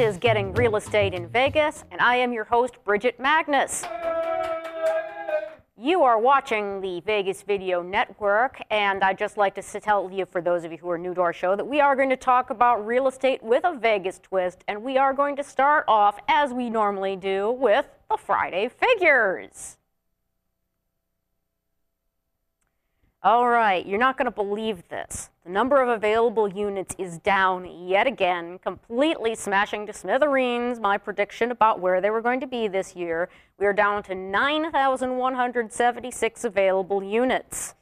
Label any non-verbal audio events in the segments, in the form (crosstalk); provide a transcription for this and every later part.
This is Getting Real Estate in Vegas, and I am your host, Bridget Magnus. You are watching the Vegas Video Network, and I'd just like to tell you, for those of you who are new to our show, that we are going to talk about real estate with a Vegas twist, and we are going to start off, as we normally do, with the Friday figures. All right, you're not going to believe this. The number of available units is down yet again, completely smashing to smithereens my prediction about where they were going to be this year. We are down to 9,176 available units.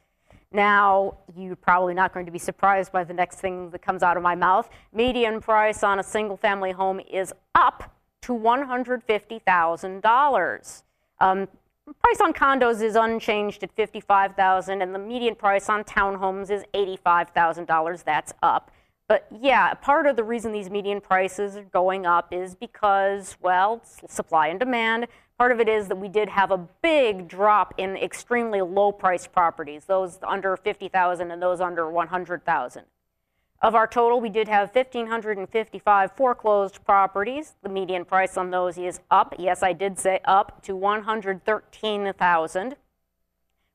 Now, you're probably not going to be surprised by the next thing that comes out of my mouth. Median price on a single family home is up to $150,000. Um, price on condos is unchanged at 55,000 and the median price on townhomes is $85,000. That's up. But yeah, part of the reason these median prices are going up is because, well, supply and demand. Part of it is that we did have a big drop in extremely low priced properties, those under 50,000 and those under 100,000. Of our total, we did have 1,555 foreclosed properties. The median price on those is up. Yes, I did say up to 113,000.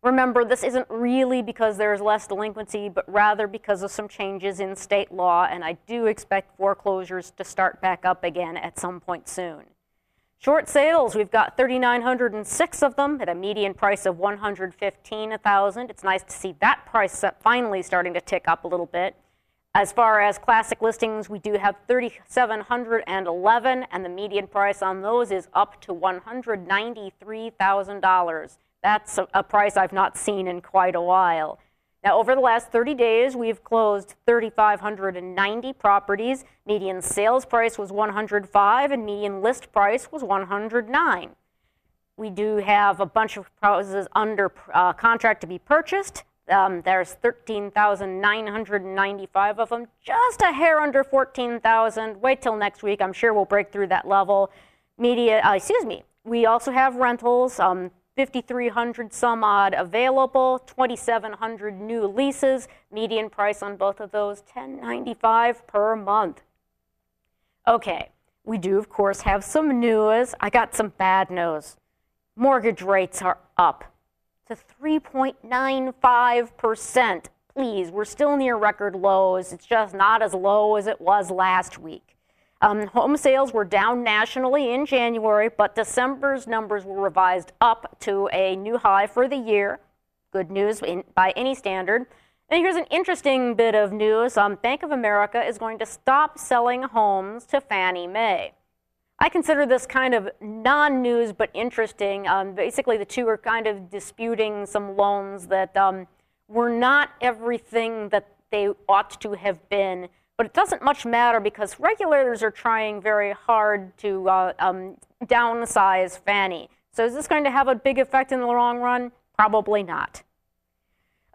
Remember, this isn't really because there's less delinquency, but rather because of some changes in state law, and I do expect foreclosures to start back up again at some point soon. Short sales, we've got 3,906 of them at a median price of 115,000. It's nice to see that price finally starting to tick up a little bit. As far as classic listings, we do have 3,711, and the median price on those is up to $193,000. That's a, a price I've not seen in quite a while. Now, over the last 30 days, we've closed 3,590 properties. Median sales price was 105, and median list price was 109. We do have a bunch of houses under uh, contract to be purchased. Um, there's 13,995 of them, just a hair under 14,000. Wait till next week. I'm sure we'll break through that level. Media, uh, excuse me. We also have rentals, um, 5,300 some odd available, 2,700 new leases. Median price on both of those, 10.95 per month. Okay, we do of course have some news. I got some bad news. Mortgage rates are up to 3.95%. Please, we're still near record lows. It's just not as low as it was last week. Um, home sales were down nationally in January, but December's numbers were revised up to a new high for the year. Good news in, by any standard. And here's an interesting bit of news. Um, Bank of America is going to stop selling homes to Fannie Mae. I consider this kind of non news but interesting. Um, basically, the two are kind of disputing some loans that um, were not everything that they ought to have been. But it doesn't much matter because regulators are trying very hard to uh, um, downsize Fannie. So, is this going to have a big effect in the long run? Probably not.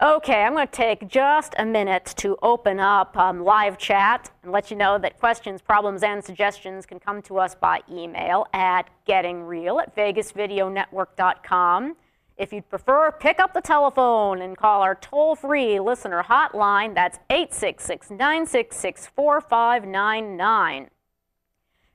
Okay, I'm going to take just a minute to open up um, live chat and let you know that questions, problems, and suggestions can come to us by email at gettingreal at vegasvideonetwork.com. If you'd prefer, pick up the telephone and call our toll free listener hotline. That's 866 966 4599.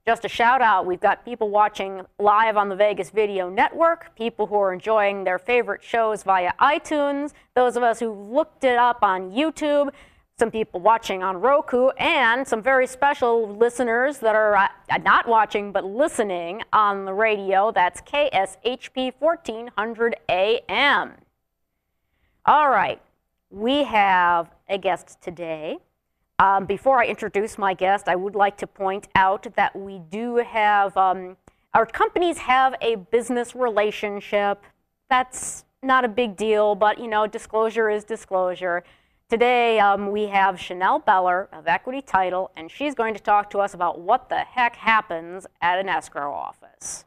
Just a shout out, we've got people watching live on the Vegas Video Network, people who are enjoying their favorite shows via iTunes, those of us who looked it up on YouTube, some people watching on Roku, and some very special listeners that are uh, not watching but listening on the radio. That's KSHP 1400 AM. All right, we have a guest today. Um, before I introduce my guest, I would like to point out that we do have, um, our companies have a business relationship. That's not a big deal, but you know, disclosure is disclosure. Today, um, we have Chanel Beller of Equity Title, and she's going to talk to us about what the heck happens at an escrow office.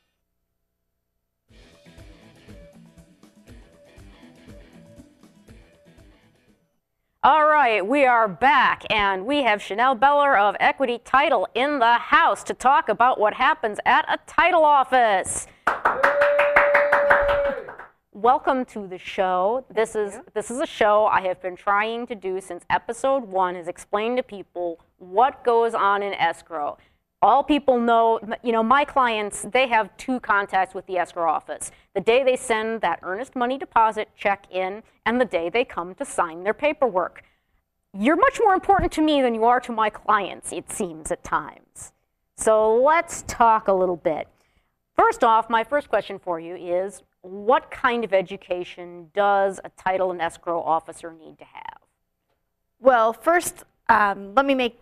All right, we are back, and we have Chanel Beller of Equity Title in the house to talk about what happens at a title office. Welcome to the show. This is this is a show I have been trying to do since episode one is explain to people what goes on in escrow. All people know, you know, my clients, they have two contacts with the escrow office. The day they send that earnest money deposit check in and the day they come to sign their paperwork. You're much more important to me than you are to my clients, it seems at times. So let's talk a little bit. First off, my first question for you is what kind of education does a title and escrow officer need to have? Well, first, um, let me make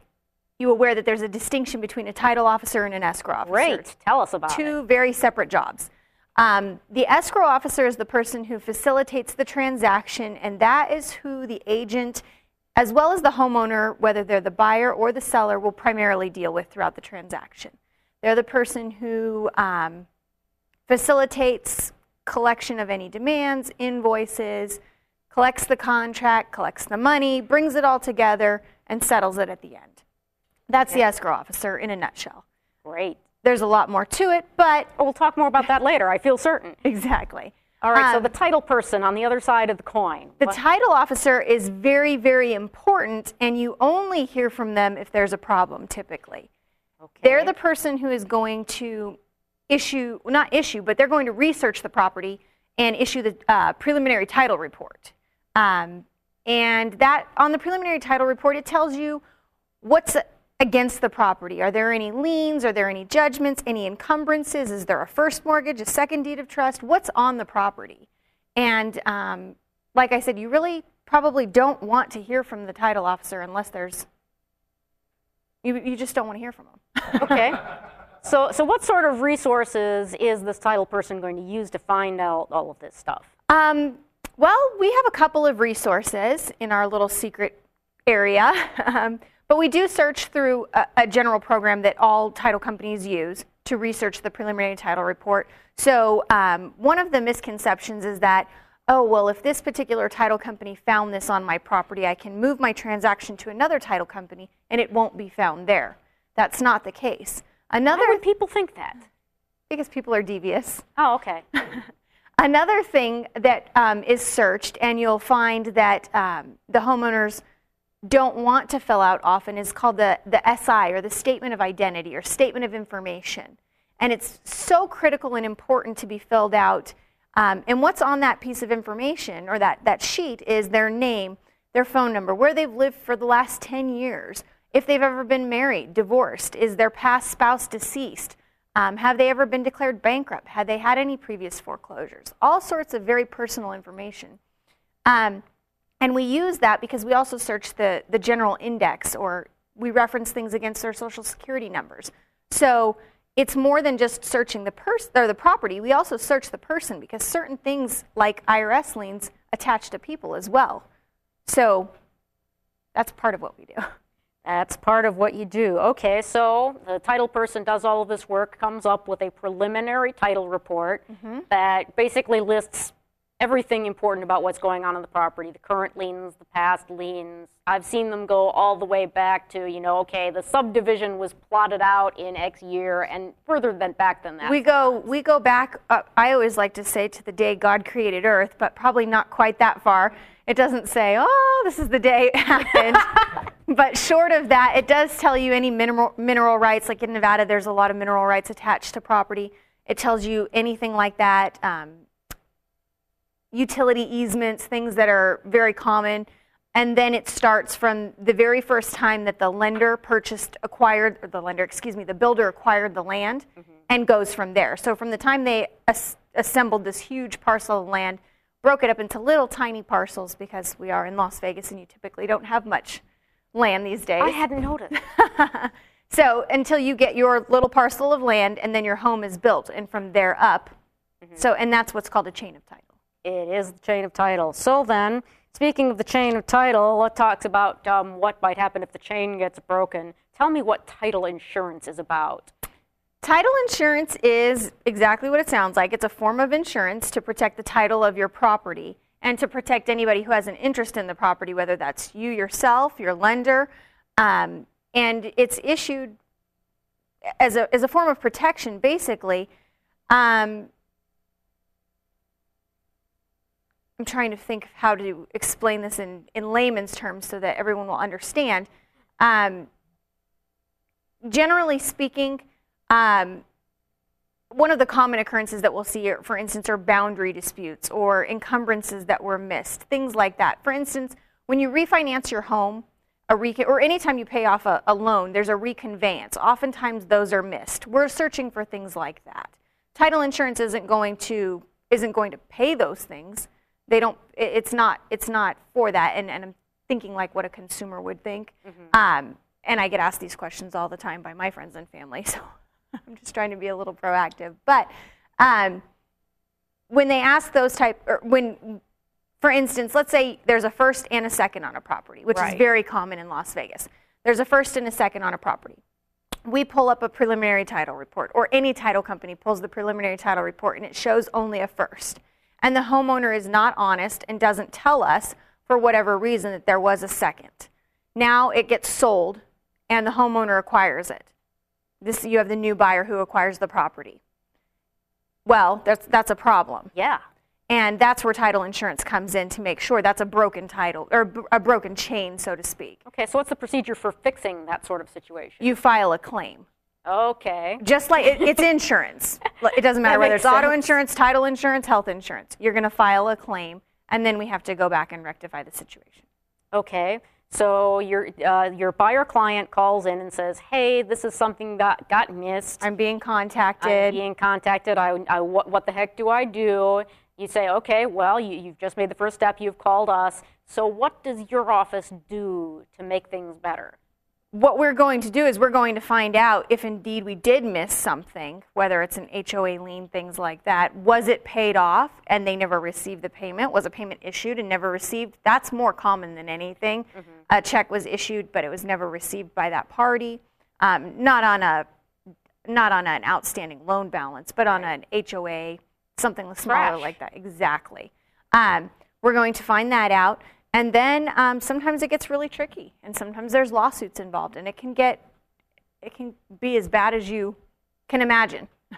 you aware that there's a distinction between a title officer and an escrow officer. Great. Tell us about Two it. very separate jobs. Um, the escrow officer is the person who facilitates the transaction, and that is who the agent, as well as the homeowner, whether they're the buyer or the seller, will primarily deal with throughout the transaction. They're the person who um, facilitates collection of any demands, invoices, collects the contract, collects the money, brings it all together, and settles it at the end. That's the escrow officer in a nutshell. Great. There's a lot more to it, but we'll talk more about that later, I feel certain. (laughs) exactly. All right, so Um, the title person on the other side of the coin. The What- title officer is very, very important, and you only hear from them if there's a problem, typically. okay. They're the person who is going to issue, well, not issue, but they're going to research the property and issue the uh, preliminary title report. Um, and that, on the preliminary title report, it tells you what's against the property. Are there any liens? Are there any judgments? Any encumbrances? Is there a first mortgage, a second deed of trust? What's on the property? And um, like I said, you really probably don't want to hear from the title officer unless there's, you, you just don't want to hear from them. okay. (laughs) So, so what sort of resources is this title person going to use to find out all of this stuff? Um, well, we have a couple of resources in our little secret area, (laughs) um, but we do search through a, a general program that all title companies use to research the preliminary title report. So, um, one of the misconceptions is that, oh, well, if this particular title company found this on my property, I can move my transaction to another title company and it won't be found there. That's not the case. Another, Why would people think that? because people are devious. Oh, okay. (laughs) Another thing that um, is searched, and you'll find that um, the homeowners don't want to fill out often, is called the, the SI or the Statement of Identity or Statement of Information. And it's so critical and important to be filled out. Um, and what's on that piece of information or that, that sheet is their name, their phone number, where they've lived for the last 10 years, if they've ever been married, divorced, is their past spouse deceased, um, have they ever been declared bankrupt? Had they had any previous foreclosures? All sorts of very personal information. Um, and we use that because we also search the, the general index or we reference things against their social security numbers. So it's more than just searching the person or the property. We also search the person because certain things like IRS liens attach to people as well. So that's part of what we do. (laughs) That's part of what you do. Okay, so the title person does all of this work, comes up with a preliminary title report mm-hmm. that basically lists everything important about what's going on in the property the current liens, the past liens. I've seen them go all the way back to, you know, okay, the subdivision was plotted out in X year and further than back than that. We go we go back. Uh, I always like to say to the day God created Earth, but probably not quite that far. It doesn't say, "Oh, this is the day it happened." (laughs) but short of that, it does tell you any mineral mineral rights. Like in Nevada, there's a lot of mineral rights attached to property. It tells you anything like that. Um, utility easements, things that are very common. And then it starts from the very first time that the lender purchased, acquired, or the lender, excuse me, the builder acquired the land mm-hmm. and goes from there. So from the time they as- assembled this huge parcel of land, broke it up into little tiny parcels because we are in Las Vegas and you typically don't have much land these days I hadn't noticed. (laughs) So until you get your little parcel of land and then your home is built, and from there up. Mm-hmm. So, and that's what's called a chain of title. It is the chain of title. So then, speaking of the chain of title, it talks about um, what might happen if the chain gets broken. Tell me what title insurance is about. Title insurance is exactly what it sounds like. It's a form of insurance to protect the title of your property and to protect anybody who has an interest in the property, whether that's you yourself, your lender. Um, and it's issued as a, as a form of protection, basically. Um, I'm trying to think of how to explain this in, in layman's terms so that everyone will understand. Um, generally speaking, um, one of the common occurrences that we'll see, for instance, are boundary disputes or encumbrances that were missed, things like that. For instance, when you refinance your home, a recon- or anytime you pay off a, a loan, there's a reconveyance. Oftentimes those are missed. We're searching for things like that. Title insurance isn't going to isn't going to pay those things. They don't. It's not. It's not for that. And, and I'm thinking like what a consumer would think. Um, and I get asked these questions all the time by my friends and family. (laughs) So I'm just trying to be a little proactive. But um, when they ask those type, or when, for instance, let's say there's a first and a second on a property, which Right. is very common in Las Vegas. There's a first and a second on a property. We pull up a preliminary title report, or any title company pulls the preliminary title report, and it shows only a first. And the homeowner is not honest and doesn't tell us, for whatever reason, that there was a second. Now it gets sold, and the homeowner acquires it. This, you have the new buyer who acquires the property. Well, that's, that's a problem. Yeah. And that's where title insurance comes in to make sure that's a broken title or a broken chain, so to speak. Okay, so what's the procedure for fixing that sort of situation? You file a claim. Okay. Just like it, it's insurance. (laughs) It doesn't matter whether it's auto insurance, title insurance, health insurance. You're going to file a claim, and then we have to go back and rectify the situation. Okay. So your uh, your buyer client calls in and says, "Hey, this is something that got missed. I'm being contacted. I'm being contacted. I, I what, what the heck do I do?" You say, "Okay, well, you, you've just made the first step. You've called us. So what does your office do to make things better?" What we're going to do is we're going to find out if indeed we did miss something, whether it's an HOA lien, things like that. Was it paid off and they never received the payment? Was a payment issued and never received? That's more common than anything. A check was issued, but it was never received by that party. Um, not on a not on an outstanding loan balance, but on an HOA, something smaller Trash. like that. Exactly. Um, we're going to find that out. And then um, sometimes it gets really tricky, and sometimes there's lawsuits involved, and it can get, it can be as bad as you can imagine. (laughs)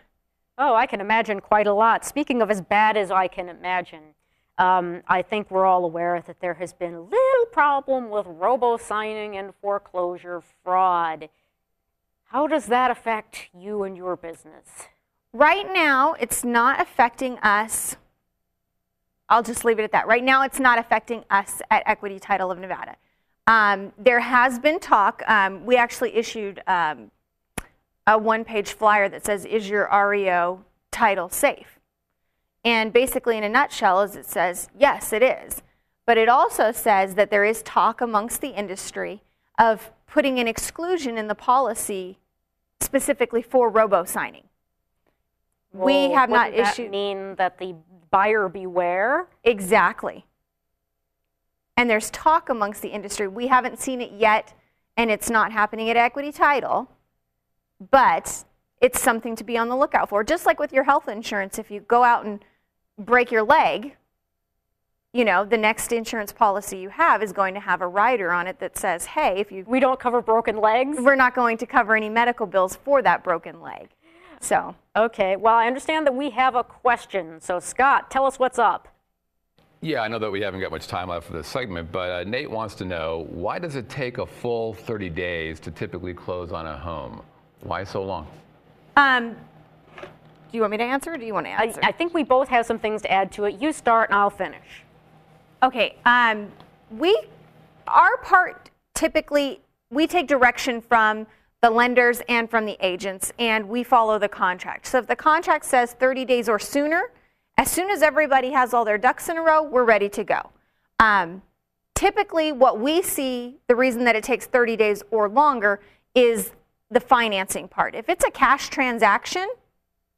Oh, I can imagine quite a lot. Speaking of as bad as I can imagine, um, I think we're all aware that there has been a little problem with robo signing and foreclosure fraud. How does that affect you and your business? Right now, it's not affecting us. I'll just leave it at that. Right now, it's not affecting us at Equity Title of Nevada. Um, there has been talk. Um, we actually issued um, a one page flyer that says, Is your REO title safe? And basically, in a nutshell, is it says, Yes, it is. But it also says that there is talk amongst the industry of putting an exclusion in the policy specifically for robo signing. We have not wouldn't that issued. mean that the buyer beware? Exactly. And there's talk amongst the industry. We haven't seen it yet, and it's not happening at Equity Title, but it's something to be on the lookout for. Just like with your health insurance, if you go out and break your leg, you know, the next insurance policy you have is going to have a rider on it that says, hey, if you We don't cover broken legs? we're not going to cover any medical bills for that broken leg. So, Okay, well, I understand that we have a question. So, Scott, tell us what's up. Yeah, I know that we haven't got much time left for this segment, but uh, Nate wants to know why does it take a full 30 days to typically close on a home? Why so long? um, do you want me to answer or do you want to I, answer? I think we both have some things to add to it. You start and I'll finish. Okay, um, we, our part typically, we take direction from the lenders and from the agents, and we follow the contract. So if the contract says 30 days or sooner, as soon as everybody has all their ducks in a row, we're ready to go. Um, typically, what we see, the reason that it takes 30 days or longer is the financing part. If it's a cash transaction,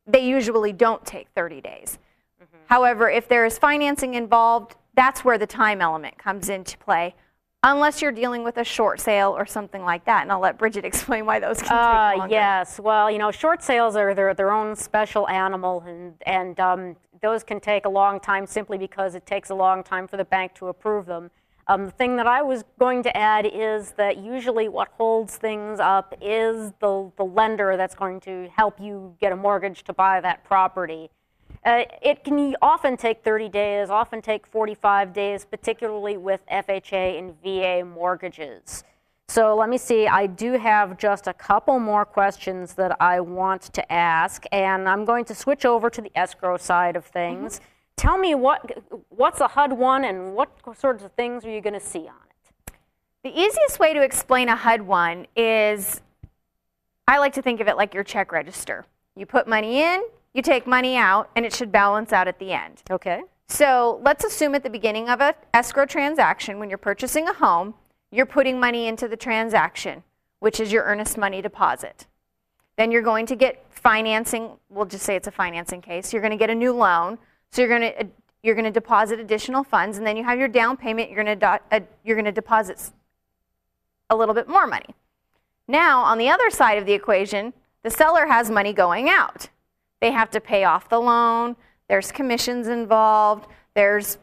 they usually don't take 30 days. Mm-hmm. However, if there is financing involved, that's where the time element comes into play unless you're dealing with a short sale or something like that. And I'll let Bridget (laughs) explain why those can uh, take longer. Yes, well, you know, short sales are their, their own special animal, and, and um, those can take a long time simply because it takes a long time for the bank to approve them. Um, the thing that I was going to add is that usually what holds things up is the, the lender that's going to help you get a mortgage to buy that property. Uh, it can often take 30 days, often take 45 days, particularly with FHA and VA mortgages. So let me see, I do have just a couple more questions that I want to ask, and I'm going to switch over to the escrow side of things. Mm-hmm. Tell me what, what's a HUD one and what sorts of things are you going to see on it? The easiest way to explain a HUD one is I like to think of it like your check register. You put money in, you take money out, and it should balance out at the end. Okay. So let's assume at the beginning of an escrow transaction, when you're purchasing a home, you're putting money into the transaction, which is your earnest money deposit. Then you're going to get financing. We'll just say it's a financing case. You're going to get a new loan. So you're going to uh, you're going to deposit additional funds, and then you have your down payment. You're going to uh, you're going to deposit a little bit more money. Now, on the other side of the equation, the seller has money going out. They have to pay off the loan, there's commissions involved, there's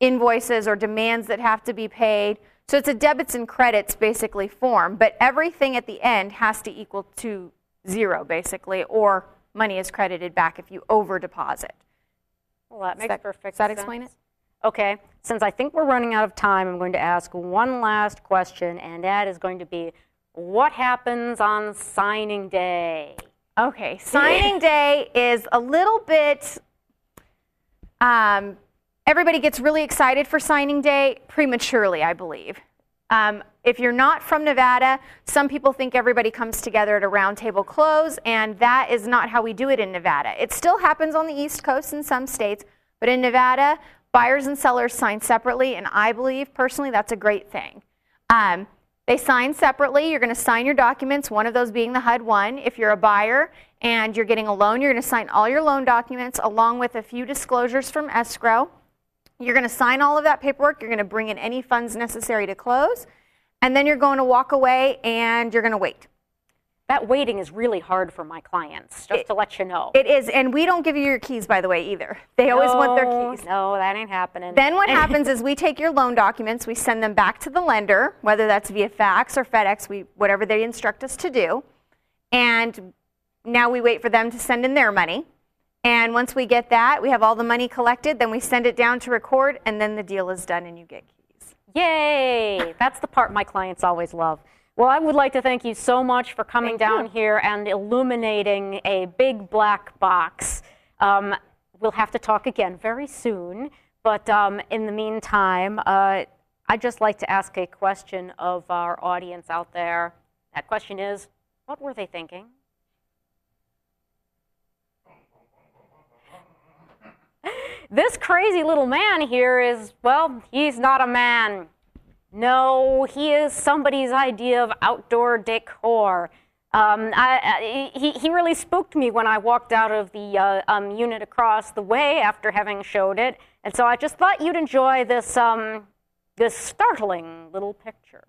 invoices or demands that have to be paid. So it's a debits and credits basically form, but everything at the end has to equal to zero basically, or money is credited back if you over deposit. Well, that makes that, perfect sense. Does that sense. explain it? Okay, since I think we're running out of time, I'm going to ask one last question, and that is going to be what happens on signing day? Okay, signing (laughs) day is a little bit. Um, everybody gets really excited for signing day prematurely, I believe. Um, if you're not from Nevada, some people think everybody comes together at a roundtable close, and that is not how we do it in Nevada. It still happens on the East Coast in some states, but in Nevada, buyers and sellers sign separately, and I believe personally that's a great thing. Um, they sign separately. You're going to sign your documents, one of those being the HUD 1. If you're a buyer and you're getting a loan, you're going to sign all your loan documents along with a few disclosures from escrow. You're going to sign all of that paperwork. You're going to bring in any funds necessary to close. And then you're going to walk away and you're going to wait. That waiting is really hard for my clients, just it, to let you know. It is, and we don't give you your keys, by the way, either. They no, always want their keys. No, that ain't happening. Then what (laughs) happens is we take your loan documents, we send them back to the lender, whether that's via fax or FedEx, we, whatever they instruct us to do. And now we wait for them to send in their money. And once we get that, we have all the money collected, then we send it down to record, and then the deal is done and you get keys. Yay! That's the part my clients always love. Well, I would like to thank you so much for coming thank down you. here and illuminating a big black box. Um, we'll have to talk again very soon, but um, in the meantime, uh, I'd just like to ask a question of our audience out there. That question is, what were they thinking? (laughs) this crazy little man here is, well, he's not a man. No, he is somebody's idea of outdoor decor. Um, I, I, he, he really spooked me when I walked out of the uh, um, unit across the way after having showed it. And so I just thought you'd enjoy this, um, this startling little picture.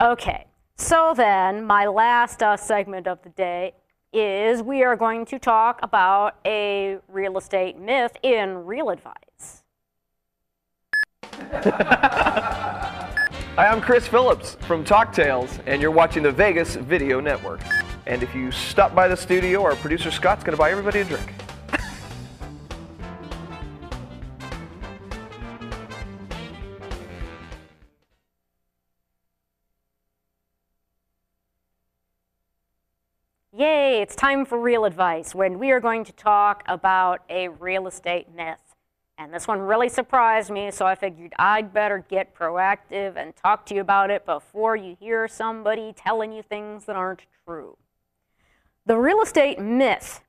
Okay, so then my last uh, segment of the day is we are going to talk about a real estate myth in Real Advice. (laughs) Hi, I'm Chris Phillips from Talk Tales, and you're watching the Vegas Video Network. And if you stop by the studio, our producer Scott's going to buy everybody a drink. Yay, it's time for real advice when we are going to talk about a real estate myth. And this one really surprised me, so I figured I'd better get proactive and talk to you about it before you hear somebody telling you things that aren't true. The real estate myth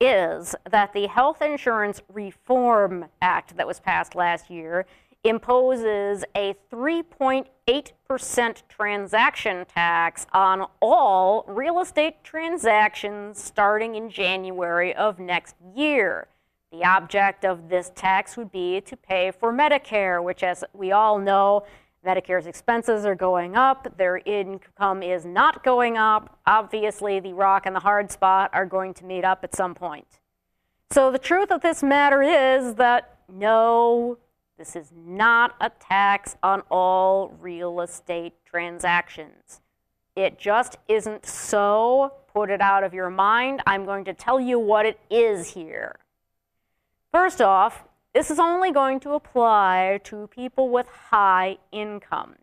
is that the Health Insurance Reform Act that was passed last year imposes a 3.8% transaction tax on all real estate transactions starting in January of next year. The object of this tax would be to pay for Medicare, which, as we all know, Medicare's expenses are going up, their income is not going up. Obviously, the rock and the hard spot are going to meet up at some point. So, the truth of this matter is that no, this is not a tax on all real estate transactions. It just isn't so. Put it out of your mind. I'm going to tell you what it is here. First off, this is only going to apply to people with high income.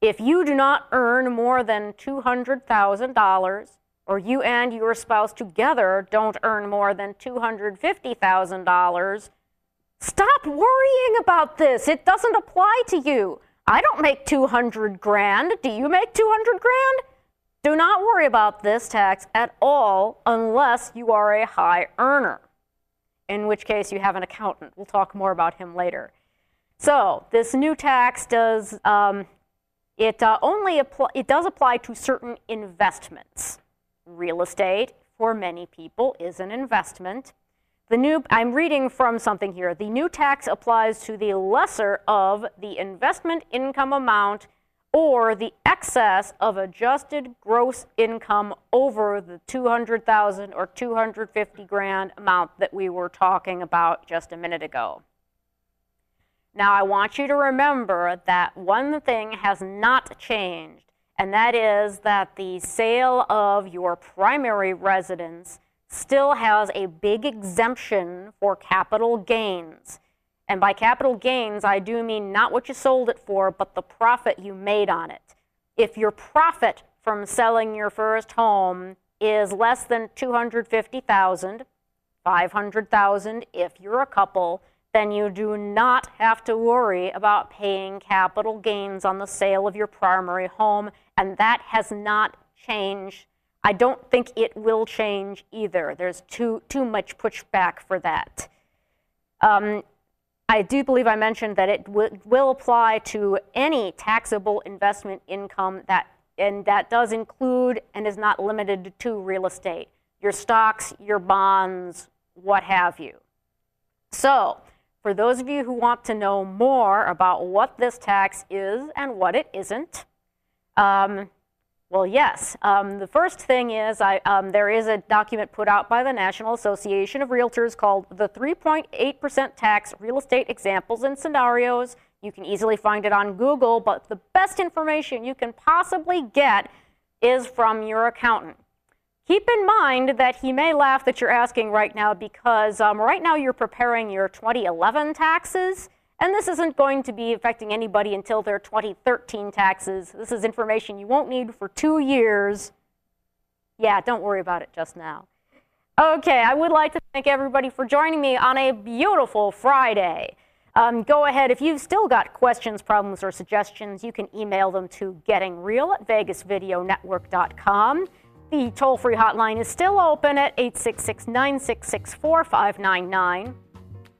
If you do not earn more than $200,000, or you and your spouse together don't earn more than $250,000, stop worrying about this. It doesn't apply to you. I don't make 200 grand. Do you make 200 grand? Do not worry about this tax at all unless you are a high earner in which case you have an accountant. We'll talk more about him later. So this new tax does um, it uh, only apply, it does apply to certain investments. Real estate for many people is an investment. The new I'm reading from something here. The new tax applies to the lesser of the investment income amount or the excess of adjusted gross income over the 200,000 or 250 grand amount that we were talking about just a minute ago. Now, I want you to remember that one thing has not changed, and that is that the sale of your primary residence still has a big exemption for capital gains. And by capital gains, I do mean not what you sold it for, but the profit you made on it. If your profit from selling your first home is less than 250,000, 500,000 if you're a couple, then you do not have to worry about paying capital gains on the sale of your primary home, and that has not changed. I don't think it will change either. There's too, too much pushback for that. Um, I do believe I mentioned that it will apply to any taxable investment income that and that does include and is not limited to real estate, your stocks, your bonds, what have you. So, for those of you who want to know more about what this tax is and what it isn't, um, well, yes. Um, the first thing is I, um, there is a document put out by the National Association of Realtors called the 3.8% Tax Real Estate Examples and Scenarios. You can easily find it on Google, but the best information you can possibly get is from your accountant. Keep in mind that he may laugh that you're asking right now because um, right now you're preparing your 2011 taxes. And this isn't going to be affecting anybody until their 2013 taxes. This is information you won't need for two years. Yeah, don't worry about it just now. Okay, I would like to thank everybody for joining me on a beautiful Friday. Um, go ahead, if you've still got questions, problems, or suggestions, you can email them to gettingreal at vegasvideonetwork.com. The toll free hotline is still open at 866 966 4599.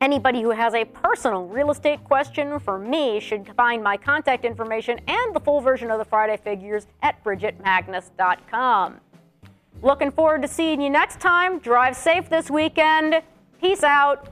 Anybody who has a personal real estate question for me should find my contact information and the full version of the Friday figures at bridgetmagnus.com. Looking forward to seeing you next time. Drive safe this weekend. Peace out.